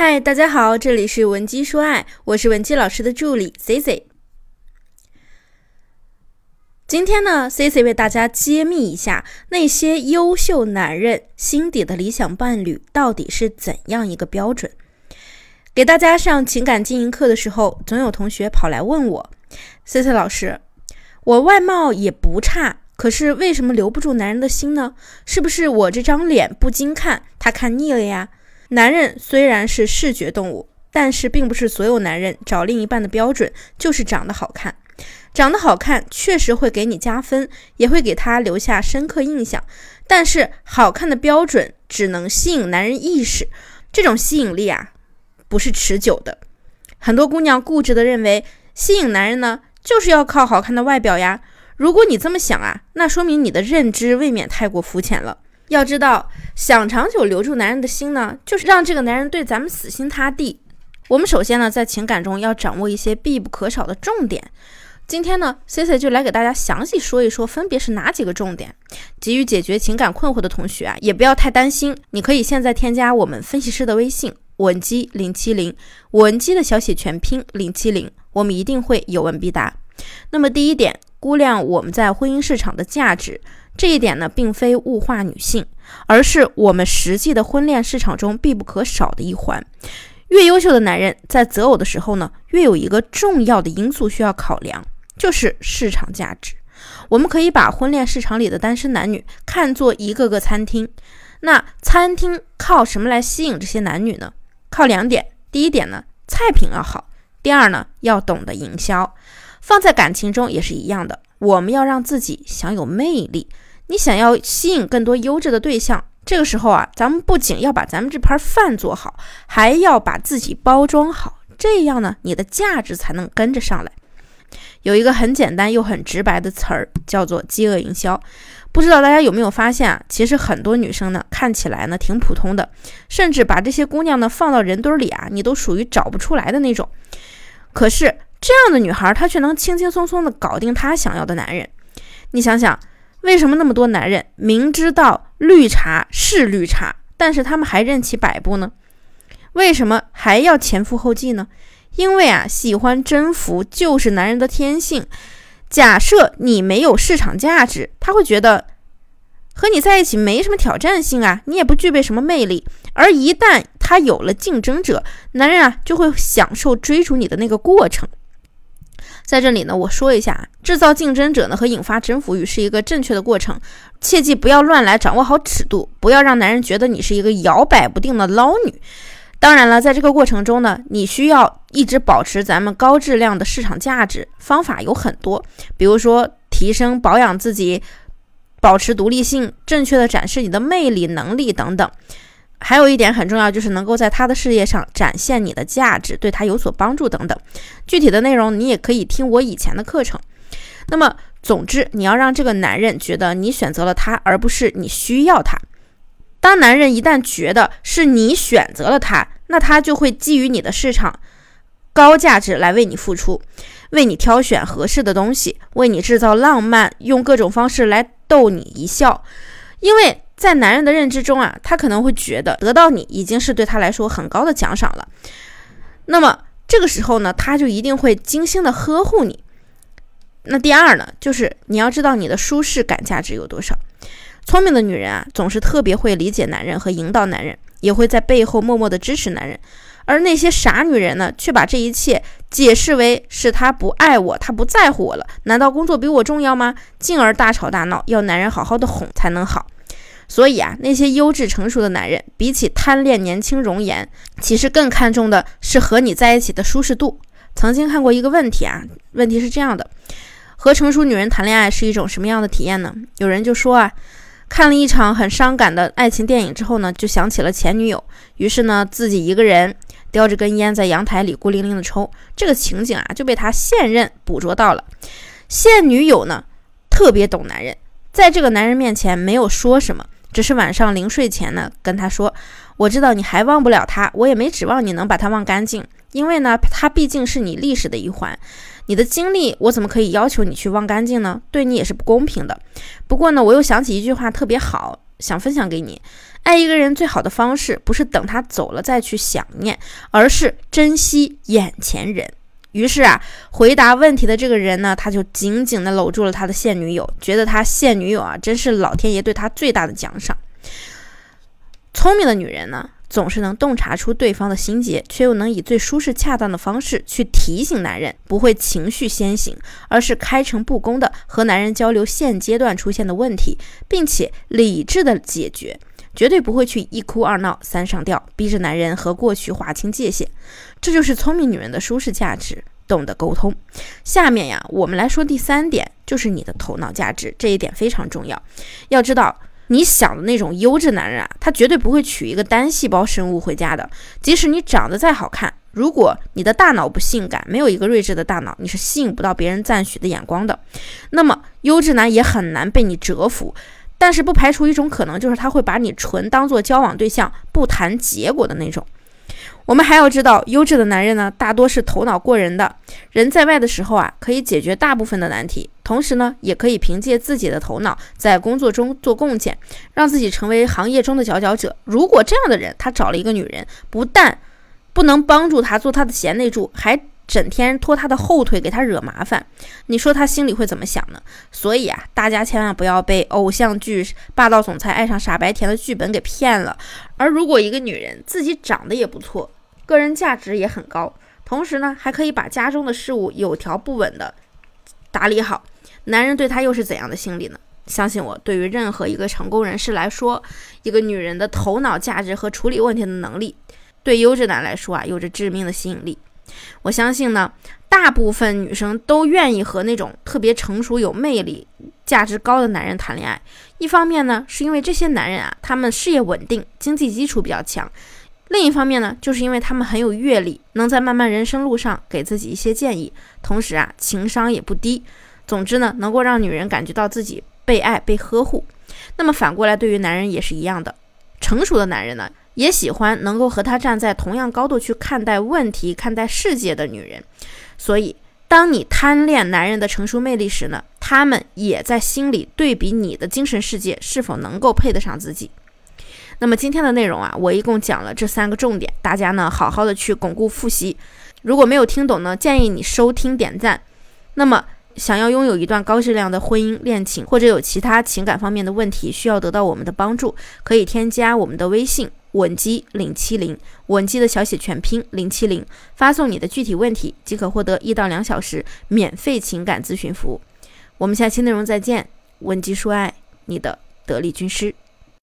嗨，大家好，这里是文姬说爱，我是文姬老师的助理 C C。今天呢，C C 为大家揭秘一下那些优秀男人心底的理想伴侣到底是怎样一个标准。给大家上情感经营课的时候，总有同学跑来问我：“C C 老师，我外貌也不差，可是为什么留不住男人的心呢？是不是我这张脸不经看，他看腻了呀？”男人虽然是视觉动物，但是并不是所有男人找另一半的标准就是长得好看。长得好看确实会给你加分，也会给他留下深刻印象。但是好看的标准只能吸引男人意识，这种吸引力啊，不是持久的。很多姑娘固执的认为，吸引男人呢，就是要靠好看的外表呀。如果你这么想啊，那说明你的认知未免太过肤浅了。要知道，想长久留住男人的心呢，就是让这个男人对咱们死心塌地。我们首先呢，在情感中要掌握一些必不可少的重点。今天呢，C C 就来给大家详细说一说，分别是哪几个重点。急于解决情感困惑的同学啊，也不要太担心，你可以现在添加我们分析师的微信文姬零七零，文姬的小写全拼零七零，我们一定会有问必答。那么第一点，估量我们在婚姻市场的价值。这一点呢，并非物化女性，而是我们实际的婚恋市场中必不可少的一环。越优秀的男人在择偶的时候呢，越有一个重要的因素需要考量，就是市场价值。我们可以把婚恋市场里的单身男女看作一个个餐厅。那餐厅靠什么来吸引这些男女呢？靠两点。第一点呢，菜品要好；第二呢，要懂得营销。放在感情中也是一样的，我们要让自己享有魅力。你想要吸引更多优质的对象，这个时候啊，咱们不仅要把咱们这盘饭做好，还要把自己包装好，这样呢，你的价值才能跟着上来。有一个很简单又很直白的词儿，叫做饥饿营销。不知道大家有没有发现啊？其实很多女生呢，看起来呢挺普通的，甚至把这些姑娘呢放到人堆里啊，你都属于找不出来的那种。可是这样的女孩，她却能轻轻松松的搞定她想要的男人。你想想。为什么那么多男人明知道绿茶是绿茶，但是他们还任其摆布呢？为什么还要前赴后继呢？因为啊，喜欢征服就是男人的天性。假设你没有市场价值，他会觉得和你在一起没什么挑战性啊，你也不具备什么魅力。而一旦他有了竞争者，男人啊就会享受追逐你的那个过程。在这里呢，我说一下，制造竞争者呢和引发征服欲是一个正确的过程，切记不要乱来，掌握好尺度，不要让男人觉得你是一个摇摆不定的捞女。当然了，在这个过程中呢，你需要一直保持咱们高质量的市场价值，方法有很多，比如说提升保养自己，保持独立性，正确的展示你的魅力能力等等。还有一点很重要，就是能够在他的事业上展现你的价值，对他有所帮助等等。具体的内容你也可以听我以前的课程。那么，总之你要让这个男人觉得你选择了他，而不是你需要他。当男人一旦觉得是你选择了他，那他就会基于你的市场高价值来为你付出，为你挑选合适的东西，为你制造浪漫，用各种方式来逗你一笑，因为。在男人的认知中啊，他可能会觉得得到你已经是对他来说很高的奖赏了。那么这个时候呢，他就一定会精心的呵护你。那第二呢，就是你要知道你的舒适感价值有多少。聪明的女人啊，总是特别会理解男人和引导男人，也会在背后默默的支持男人。而那些傻女人呢，却把这一切解释为是他不爱我，他不在乎我了。难道工作比我重要吗？进而大吵大闹，要男人好好的哄才能好。所以啊，那些优质成熟的男人，比起贪恋年轻容颜，其实更看重的是和你在一起的舒适度。曾经看过一个问题啊，问题是这样的：和成熟女人谈恋爱是一种什么样的体验呢？有人就说啊，看了一场很伤感的爱情电影之后呢，就想起了前女友，于是呢，自己一个人叼着根烟在阳台里孤零零的抽。这个情景啊，就被他现任捕捉到了。现女友呢，特别懂男人，在这个男人面前没有说什么。只是晚上临睡前呢，跟他说：“我知道你还忘不了他，我也没指望你能把他忘干净，因为呢，他毕竟是你历史的一环，你的经历我怎么可以要求你去忘干净呢？对你也是不公平的。不过呢，我又想起一句话特别好，想分享给你：爱一个人最好的方式，不是等他走了再去想念，而是珍惜眼前人。于是啊，回答问题的这个人呢，他就紧紧地搂住了他的现女友，觉得他现女友啊，真是老天爷对他最大的奖赏。聪明的女人呢，总是能洞察出对方的心结，却又能以最舒适恰当的方式去提醒男人，不会情绪先行，而是开诚布公的和男人交流现阶段出现的问题，并且理智的解决。绝对不会去一哭二闹三上吊，逼着男人和过去划清界限。这就是聪明女人的舒适价值，懂得沟通。下面呀，我们来说第三点，就是你的头脑价值。这一点非常重要。要知道，你想的那种优质男人啊，他绝对不会娶一个单细胞生物回家的。即使你长得再好看，如果你的大脑不性感，没有一个睿智的大脑，你是吸引不到别人赞许的眼光的。那么，优质男也很难被你折服。但是不排除一种可能，就是他会把你纯当做交往对象，不谈结果的那种。我们还要知道，优质的男人呢，大多是头脑过人的。人在外的时候啊，可以解决大部分的难题，同时呢，也可以凭借自己的头脑在工作中做贡献，让自己成为行业中的佼佼者。如果这样的人，他找了一个女人，不但不能帮助他做他的贤内助，还整天拖他的后腿，给他惹麻烦，你说他心里会怎么想呢？所以啊，大家千万不要被偶像剧霸道总裁爱上傻白甜的剧本给骗了。而如果一个女人自己长得也不错，个人价值也很高，同时呢，还可以把家中的事务有条不紊的打理好，男人对她又是怎样的心理呢？相信我，对于任何一个成功人士来说，一个女人的头脑价值和处理问题的能力，对优质男来说啊，有着致命的吸引力。我相信呢，大部分女生都愿意和那种特别成熟、有魅力、价值高的男人谈恋爱。一方面呢，是因为这些男人啊，他们事业稳定，经济基础比较强；另一方面呢，就是因为他们很有阅历，能在漫漫人生路上给自己一些建议，同时啊，情商也不低。总之呢，能够让女人感觉到自己被爱、被呵护。那么反过来，对于男人也是一样的，成熟的男人呢？也喜欢能够和他站在同样高度去看待问题、看待世界的女人，所以当你贪恋男人的成熟魅力时呢，他们也在心里对比你的精神世界是否能够配得上自己。那么今天的内容啊，我一共讲了这三个重点，大家呢好好的去巩固复习。如果没有听懂呢，建议你收听点赞。那么想要拥有一段高质量的婚姻恋情，或者有其他情感方面的问题需要得到我们的帮助，可以添加我们的微信。稳基零七零，稳基的小写全拼零七零，发送你的具体问题即可获得一到两小时免费情感咨询服务。我们下期内容再见，稳基说爱，你的得力军师。